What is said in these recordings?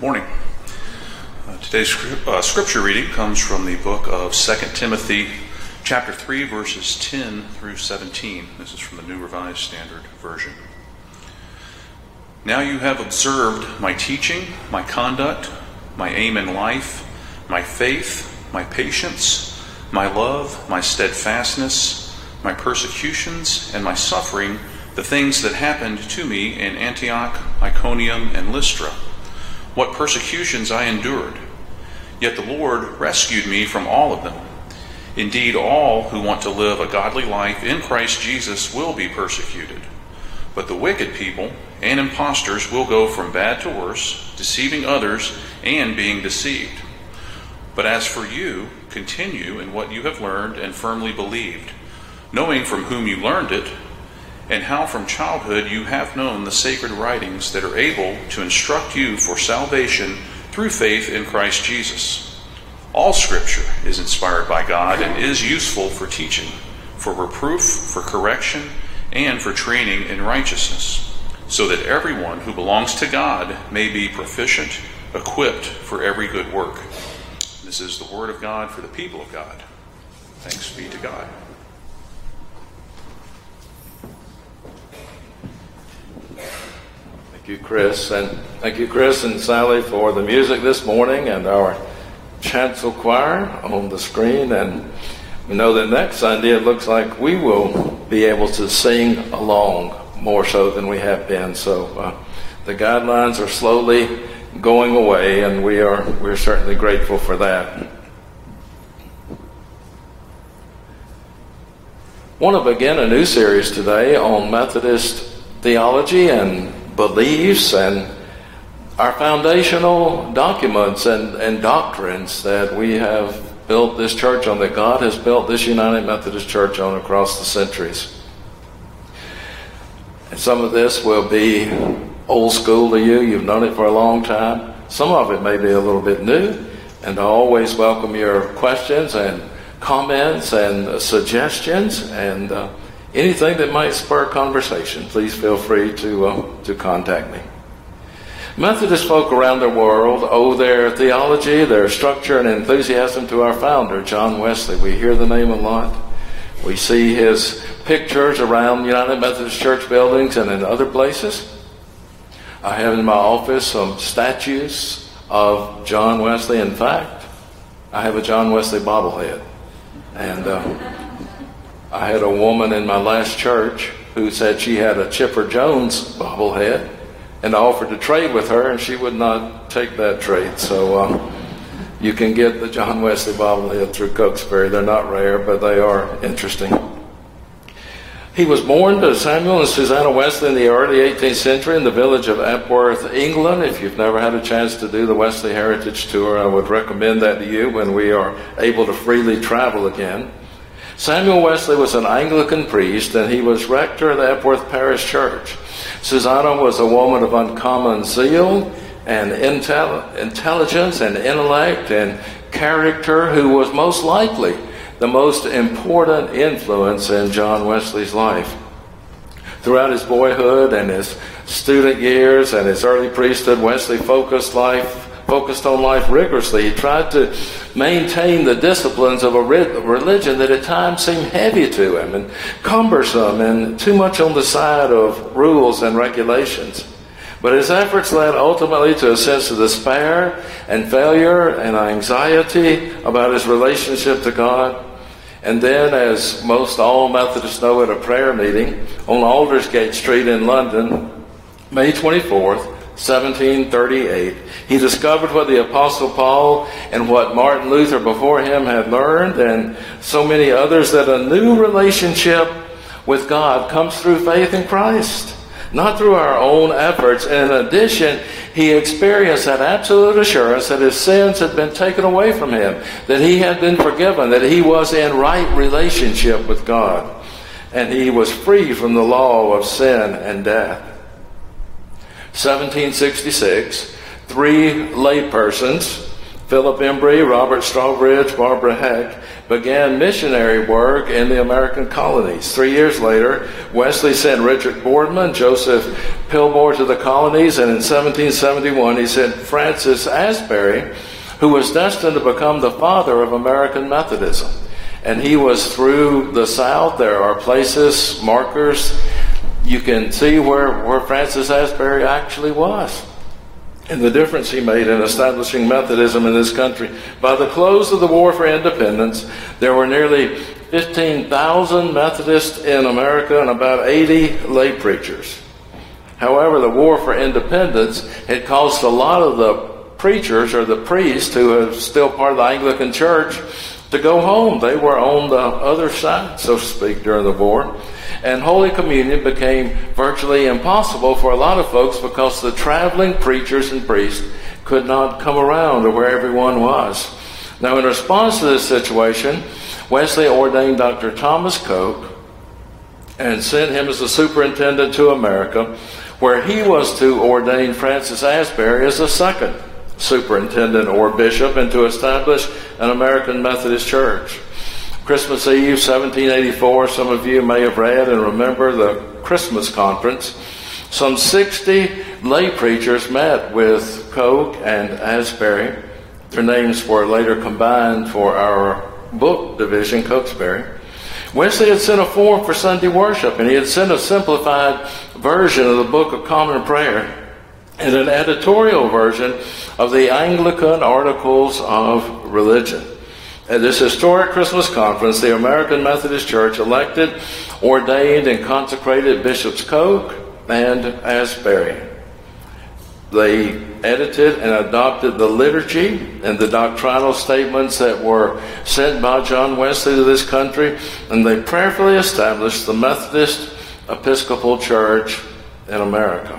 Morning. Uh, today's uh, scripture reading comes from the book of 2 Timothy, chapter 3, verses 10 through 17. This is from the New Revised Standard Version. Now you have observed my teaching, my conduct, my aim in life, my faith, my patience, my love, my steadfastness, my persecutions, and my suffering, the things that happened to me in Antioch, Iconium, and Lystra what persecutions I endured. Yet the Lord rescued me from all of them. Indeed, all who want to live a godly life in Christ Jesus will be persecuted. But the wicked people and impostors will go from bad to worse, deceiving others and being deceived. But as for you, continue in what you have learned and firmly believed, knowing from whom you learned it and how from childhood you have known the sacred writings that are able to instruct you for salvation through faith in Christ Jesus. All Scripture is inspired by God and is useful for teaching, for reproof, for correction, and for training in righteousness, so that everyone who belongs to God may be proficient, equipped for every good work. This is the Word of God for the people of God. Thanks be to God. Thank you, Chris. And thank you, Chris and Sally, for the music this morning and our chancel choir on the screen. And we know that next Sunday it looks like we will be able to sing along more so than we have been. So uh, the guidelines are slowly going away, and we are we're certainly grateful for that. want to begin a new series today on Methodist theology and beliefs and our foundational documents and, and doctrines that we have built this church on, that God has built this United Methodist Church on across the centuries. And some of this will be old school to you. You've known it for a long time. Some of it may be a little bit new. And I always welcome your questions and comments and suggestions. And uh, anything that might spur conversation, please feel free to, uh, to contact me. Methodist folk around the world owe their theology, their structure, and enthusiasm to our founder, John Wesley. We hear the name a lot. We see his pictures around United Methodist Church buildings and in other places. I have in my office some statues of John Wesley. In fact, I have a John Wesley bobblehead. And uh, I had a woman in my last church who said she had a Chipper Jones bobblehead, and I offered to trade with her, and she would not take that trade. So um, you can get the John Wesley bobblehead through Cokesbury. They're not rare, but they are interesting. He was born to Samuel and Susanna Wesley in the early 18th century in the village of Epworth, England. If you've never had a chance to do the Wesley Heritage Tour, I would recommend that to you when we are able to freely travel again. Samuel Wesley was an Anglican priest and he was rector of the Epworth Parish Church. Susanna was a woman of uncommon zeal and intel- intelligence and intellect and character who was most likely the most important influence in John Wesley's life. Throughout his boyhood and his student years and his early priesthood, Wesley focused life focused on life rigorously. He tried to maintain the disciplines of a religion that at times seemed heavy to him and cumbersome and too much on the side of rules and regulations. But his efforts led ultimately to a sense of despair and failure and anxiety about his relationship to God. And then, as most all Methodists know at a prayer meeting on Aldersgate Street in London, May 24th, 1738, he discovered what the Apostle Paul and what Martin Luther before him had learned, and so many others, that a new relationship with God comes through faith in Christ, not through our own efforts. And in addition, he experienced that absolute assurance that his sins had been taken away from him, that he had been forgiven, that he was in right relationship with God, and he was free from the law of sin and death. 1766, three laypersons Philip Embury, Robert Strawbridge, Barbara Heck began missionary work in the American colonies. Three years later, Wesley sent Richard Boardman, Joseph Pilmore to the colonies, and in 1771 he sent Francis Asbury, who was destined to become the father of American Methodism. And he was through the South. There are places, markers, you can see where, where Francis Asbury actually was and the difference he made in establishing Methodism in this country. By the close of the War for Independence, there were nearly 15,000 Methodists in America and about 80 lay preachers. However, the War for Independence had caused a lot of the preachers or the priests who are still part of the Anglican Church to go home. They were on the other side, so to speak, during the war. And Holy Communion became virtually impossible for a lot of folks because the traveling preachers and priests could not come around to where everyone was. Now, in response to this situation, Wesley ordained Dr. Thomas Coke and sent him as a superintendent to America, where he was to ordain Francis Asbury as a second superintendent or bishop and to establish an American Methodist church. Christmas Eve, 1784, some of you may have read and remember the Christmas conference. Some 60 lay preachers met with Coke and Asbury. Their names were later combined for our book division, Cokesbury. Wesley had sent a form for Sunday worship, and he had sent a simplified version of the Book of Common Prayer and an editorial version of the Anglican Articles of Religion. At this historic Christmas conference, the American Methodist Church elected, ordained, and consecrated Bishops Coke and Asbury. They edited and adopted the liturgy and the doctrinal statements that were sent by John Wesley to this country, and they prayerfully established the Methodist Episcopal Church in America.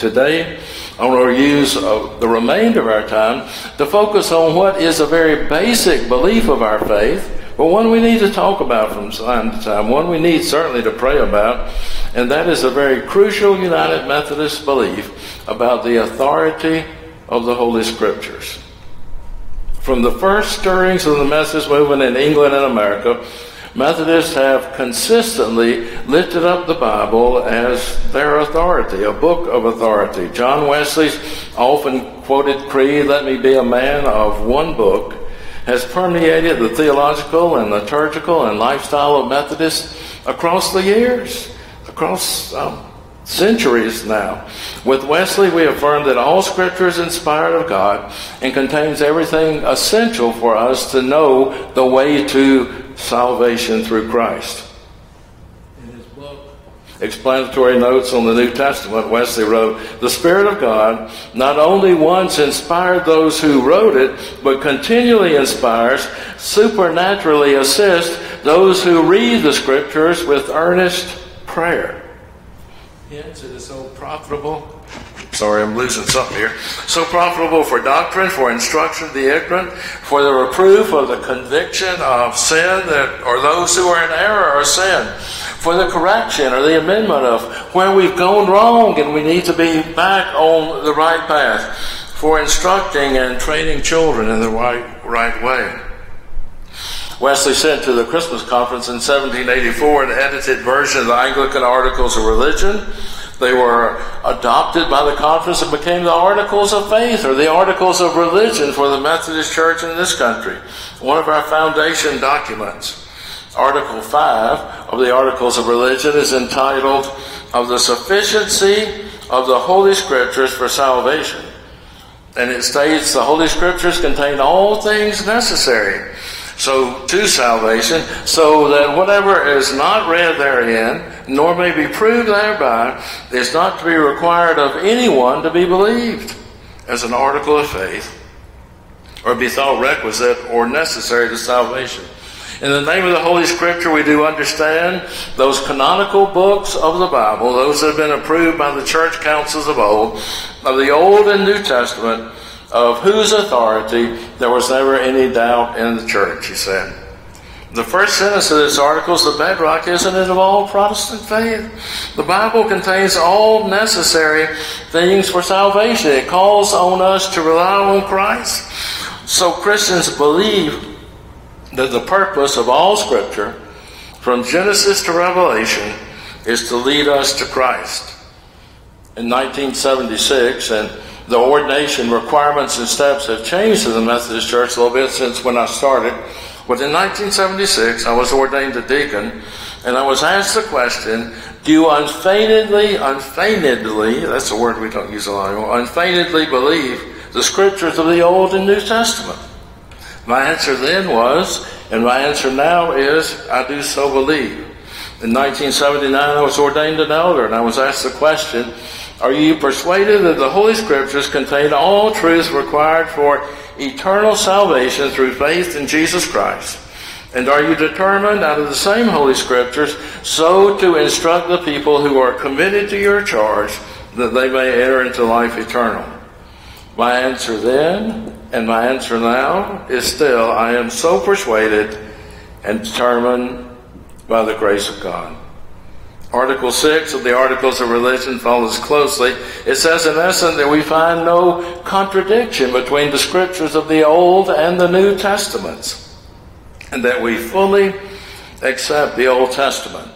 Today, I want to use uh, the remainder of our time to focus on what is a very basic belief of our faith, but one we need to talk about from time to time, one we need certainly to pray about, and that is a very crucial United Methodist belief about the authority of the Holy Scriptures. From the first stirrings of the Methodist movement in England and America, Methodists have consistently lifted up the Bible as their authority, a book of authority. John Wesley's often quoted creed, Let me be a man of one book, has permeated the theological and liturgical and lifestyle of Methodists across the years, across um, centuries now. With Wesley, we affirm that all Scripture is inspired of God and contains everything essential for us to know the way to salvation through Christ. Explanatory Notes on the New Testament, Wesley wrote, The Spirit of God not only once inspired those who wrote it, but continually inspires, supernaturally assists those who read the Scriptures with earnest prayer. Hence, it is so profitable Sorry, I'm losing something here. So profitable for doctrine, for instruction of the ignorant, for the reproof of the conviction of sin that, or those who are in error or sin, for the correction or the amendment of where we've gone wrong and we need to be back on the right path, for instructing and training children in the right, right way. Wesley sent to the Christmas conference in 1784 an edited version of the Anglican Articles of Religion they were adopted by the conference and became the Articles of Faith or the Articles of Religion for the Methodist Church in this country. One of our foundation documents. Article 5 of the Articles of Religion is entitled Of the Sufficiency of the Holy Scriptures for Salvation. And it states the Holy Scriptures contain all things necessary so to salvation, so that whatever is not read therein, nor may be proved thereby, is not to be required of anyone to be believed as an article of faith, or be thought requisite or necessary to salvation. In the name of the Holy Scripture, we do understand those canonical books of the Bible, those that have been approved by the church councils of old, of the Old and New Testament, of whose authority there was never any doubt in the church, he said. The first sentence of this article is the bedrock, isn't it, of all Protestant faith? The Bible contains all necessary things for salvation. It calls on us to rely on Christ. So Christians believe that the purpose of all Scripture, from Genesis to Revelation, is to lead us to Christ. In 1976, and the ordination requirements and steps have changed in the Methodist Church a little bit since when I started. But in 1976, I was ordained a deacon, and I was asked the question Do you unfeignedly, unfeignedly, that's a word we don't use a lot anymore, unfeignedly believe the scriptures of the Old and New Testament? My answer then was, and my answer now is, I do so believe. In 1979, I was ordained an elder, and I was asked the question Are you persuaded that the Holy Scriptures contain all truths required for eternal salvation through faith in Jesus Christ? And are you determined out of the same Holy Scriptures so to instruct the people who are committed to your charge that they may enter into life eternal? My answer then and my answer now is still I am so persuaded and determined by the grace of God. Article 6 of the Articles of Religion follows closely. It says, in essence, that we find no contradiction between the scriptures of the Old and the New Testaments, and that we fully accept the Old Testament.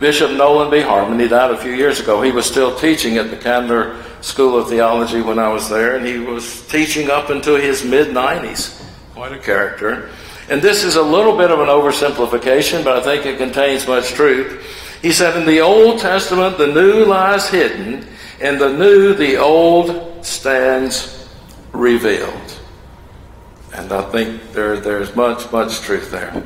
Bishop Nolan B. Harmon, he died a few years ago. He was still teaching at the Candler School of Theology when I was there, and he was teaching up until his mid 90s. Quite a character. And this is a little bit of an oversimplification, but I think it contains much truth. He said, In the Old Testament, the new lies hidden, in the new, the old, stands revealed. And I think there, there's much, much truth there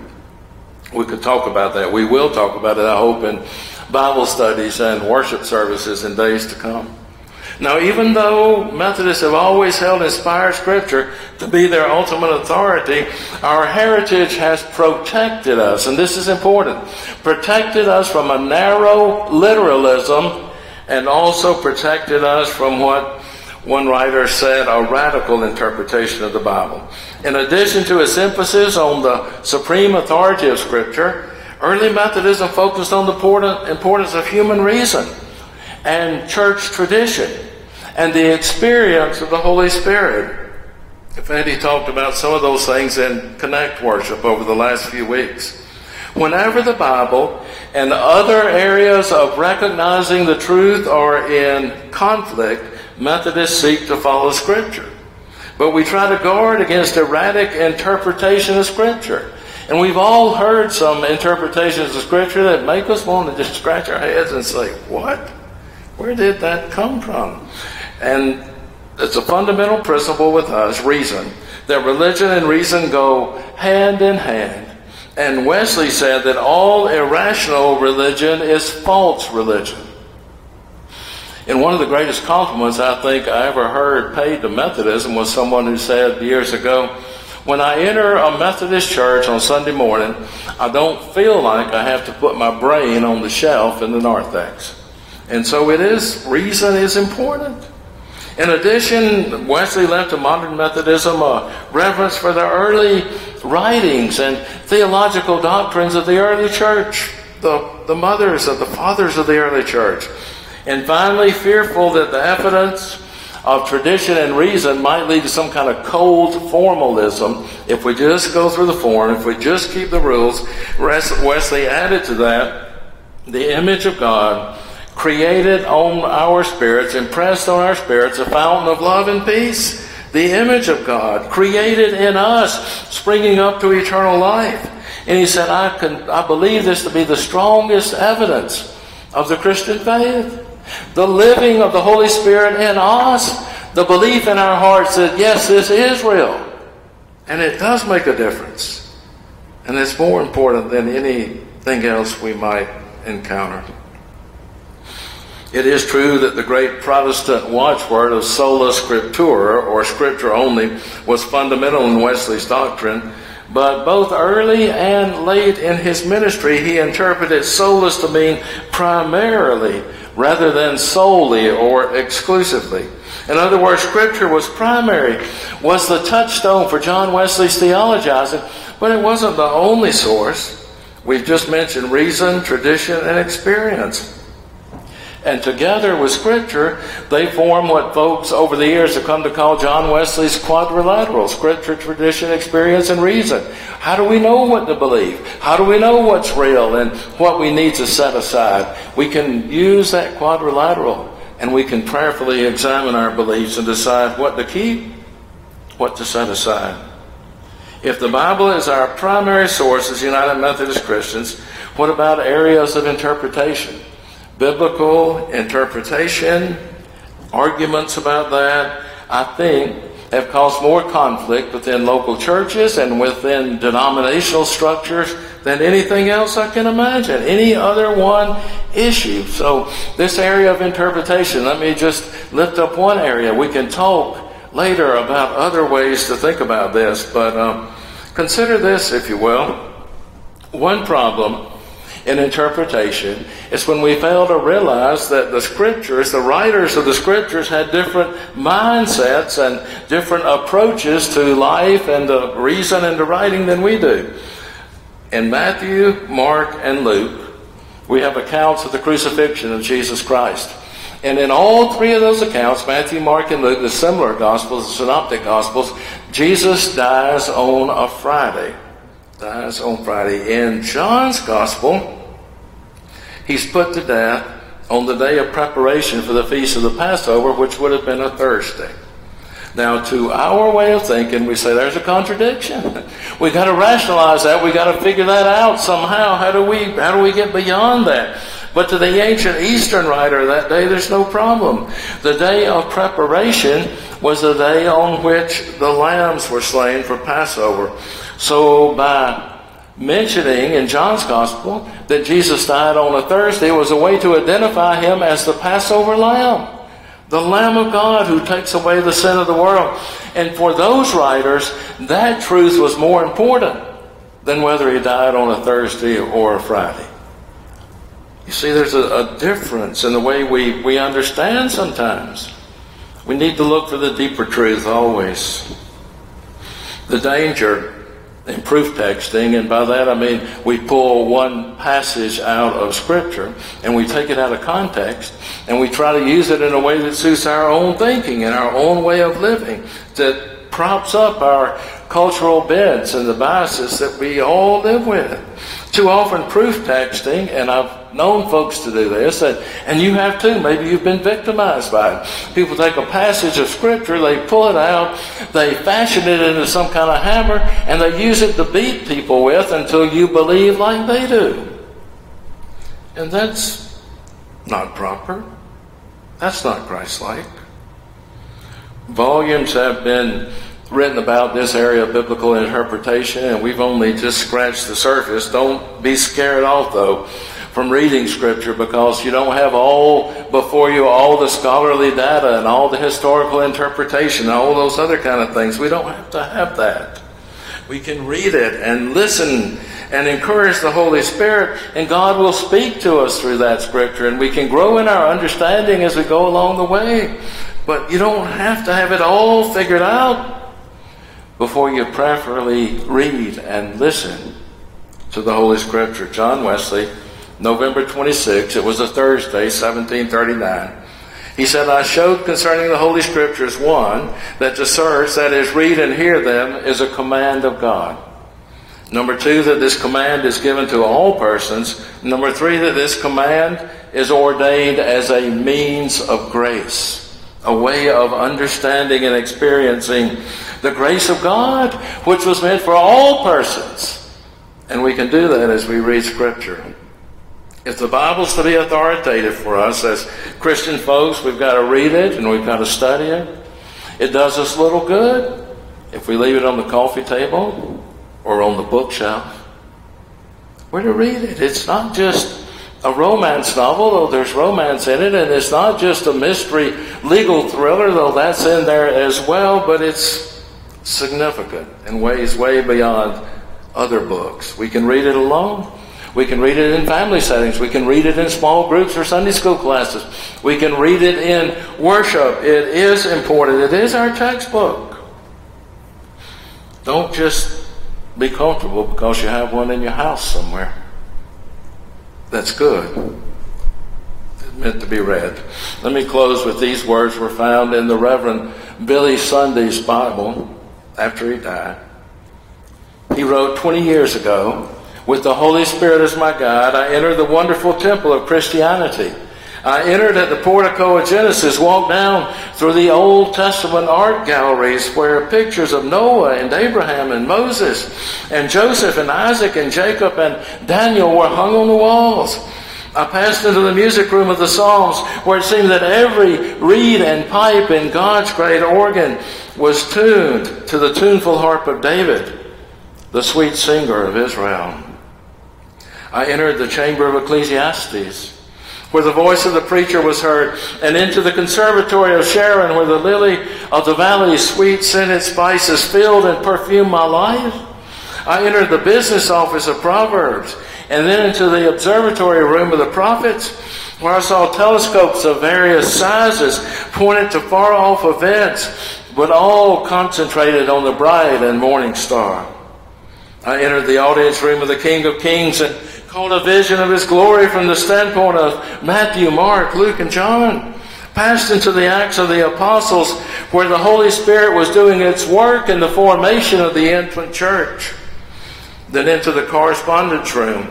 we could talk about that. We will talk about it, I hope, in Bible studies and worship services in days to come. Now, even though Methodists have always held inspired Scripture to be their ultimate authority, our heritage has protected us, and this is important, protected us from a narrow literalism and also protected us from what one writer said, a radical interpretation of the Bible. In addition to its emphasis on the supreme authority of Scripture, early Methodism focused on the importance of human reason and church tradition and the experience of the Holy Spirit. Eddie talked about some of those things in Connect Worship over the last few weeks. Whenever the Bible and other areas of recognizing the truth are in conflict, Methodists seek to follow Scripture. But we try to guard against erratic interpretation of Scripture. And we've all heard some interpretations of Scripture that make us want to just scratch our heads and say, What? Where did that come from? And it's a fundamental principle with us, reason, that religion and reason go hand in hand. And Wesley said that all irrational religion is false religion. And one of the greatest compliments I think I ever heard paid to Methodism was someone who said years ago, when I enter a Methodist church on Sunday morning, I don't feel like I have to put my brain on the shelf in the narthex. And so it is, reason is important. In addition, Wesley left to modern Methodism a reverence for the early writings and theological doctrines of the early church, the, the mothers of the fathers of the early church. And finally, fearful that the evidence of tradition and reason might lead to some kind of cold formalism if we just go through the form, if we just keep the rules. Wesley added to that the image of God created on our spirits, impressed on our spirits, a fountain of love and peace. The image of God created in us, springing up to eternal life. And he said, I, can, I believe this to be the strongest evidence of the Christian faith. The living of the Holy Spirit in us, the belief in our hearts that yes, this is real. And it does make a difference. And it's more important than anything else we might encounter. It is true that the great Protestant watchword of sola scriptura, or scripture only, was fundamental in Wesley's doctrine, But both early and late in his ministry, he interpreted solus to mean primarily rather than solely or exclusively. In other words, Scripture was primary, was the touchstone for John Wesley's theologizing, but it wasn't the only source. We've just mentioned reason, tradition, and experience. And together with Scripture, they form what folks over the years have come to call John Wesley's quadrilateral Scripture, tradition, experience, and reason. How do we know what to believe? How do we know what's real and what we need to set aside? We can use that quadrilateral and we can prayerfully examine our beliefs and decide what to keep, what to set aside. If the Bible is our primary source as United Methodist Christians, what about areas of interpretation? Biblical interpretation, arguments about that, I think, have caused more conflict within local churches and within denominational structures than anything else I can imagine, any other one issue. So, this area of interpretation, let me just lift up one area. We can talk later about other ways to think about this, but um, consider this, if you will. One problem in interpretation is when we fail to realize that the scriptures, the writers of the scriptures, had different mindsets and different approaches to life and to reason and to writing than we do. In Matthew, Mark, and Luke, we have accounts of the crucifixion of Jesus Christ. And in all three of those accounts, Matthew, Mark, and Luke, the similar Gospels, the Synoptic Gospels, Jesus dies on a Friday. Dies on Friday. In John's Gospel, He's put to death on the day of preparation for the feast of the Passover, which would have been a Thursday. Now, to our way of thinking, we say there's a contradiction. we got to rationalize that. We got to figure that out somehow. How do we how do we get beyond that? But to the ancient Eastern writer that day, there's no problem. The day of preparation was the day on which the lambs were slain for Passover. So by mentioning in John's Gospel that Jesus died on a Thursday it was a way to identify him as the Passover lamb, the Lamb of God who takes away the sin of the world. And for those writers, that truth was more important than whether he died on a Thursday or a Friday. You see, there's a, a difference in the way we, we understand sometimes. We need to look for the deeper truth always. The danger in proof texting, and by that I mean we pull one passage out of Scripture and we take it out of context and we try to use it in a way that suits our own thinking and our own way of living that props up our cultural bents and the biases that we all live with. Too often, proof texting, and I've known folks to do this, and, and you have too. Maybe you've been victimized by it. People take a passage of Scripture, they pull it out, they fashion it into some kind of hammer, and they use it to beat people with until you believe like they do. And that's not proper. That's not Christ like. Volumes have been written about this area of biblical interpretation, and we've only just scratched the surface. Don't be scared off, though, from reading Scripture because you don't have all before you all the scholarly data and all the historical interpretation and all those other kind of things. We don't have to have that. We can read it and listen and encourage the Holy Spirit, and God will speak to us through that Scripture, and we can grow in our understanding as we go along the way. But you don't have to have it all figured out before you prayerfully read and listen to the Holy Scripture. John Wesley, November 26, it was a Thursday, 1739. He said, I showed concerning the Holy Scriptures, one, that to search, that is, read and hear them, is a command of God. Number two, that this command is given to all persons. Number three, that this command is ordained as a means of grace a way of understanding and experiencing the grace of God, which was meant for all persons. And we can do that as we read Scripture. If the Bible's to be authoritative for us as Christian folks, we've got to read it and we've got to study it. It does us little good if we leave it on the coffee table or on the bookshelf. We're to read it. It's not just a romance novel, though there's romance in it, and it's not just a mystery legal thriller, though that's in there as well, but it's significant in ways way beyond other books. We can read it alone. We can read it in family settings. We can read it in small groups or Sunday school classes. We can read it in worship. It is important. It is our textbook. Don't just be comfortable because you have one in your house somewhere. That's good. It's meant to be read. Let me close with these words were found in the Reverend Billy Sunday's Bible after he died. He wrote 20 years ago, with the Holy Spirit as my guide, I entered the wonderful temple of Christianity. I entered at the portico of Genesis, walked down through the Old Testament art galleries where pictures of Noah and Abraham and Moses and Joseph and Isaac and Jacob and Daniel were hung on the walls. I passed into the music room of the Psalms where it seemed that every reed and pipe in God's great organ was tuned to the tuneful harp of David, the sweet singer of Israel. I entered the chamber of Ecclesiastes, where the voice of the preacher was heard, and into the conservatory of Sharon, where the lily of the valley, sweet scented spices, filled and perfumed my life. I entered the business office of Proverbs, and then into the observatory room of the prophets, where I saw telescopes of various sizes pointed to far off events, but all concentrated on the bright and morning star. I entered the audience room of the King of Kings and called a vision of his glory from the standpoint of Matthew, Mark, Luke, and John. Passed into the Acts of the Apostles, where the Holy Spirit was doing its work in the formation of the infant church. Then into the correspondence room,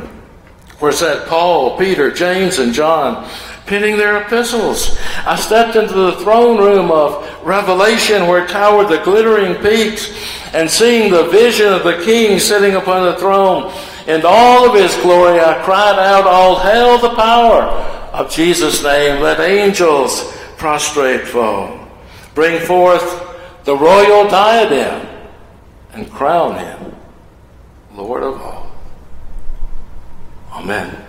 where sat Paul, Peter, James, and John, penning their epistles. I stepped into the throne room of Revelation, where towered the glittering peaks, and seeing the vision of the King sitting upon the throne, in all of his glory, I cried out, All hail the power of Jesus' name. Let angels prostrate fall. Bring forth the royal diadem and crown him Lord of all. Amen.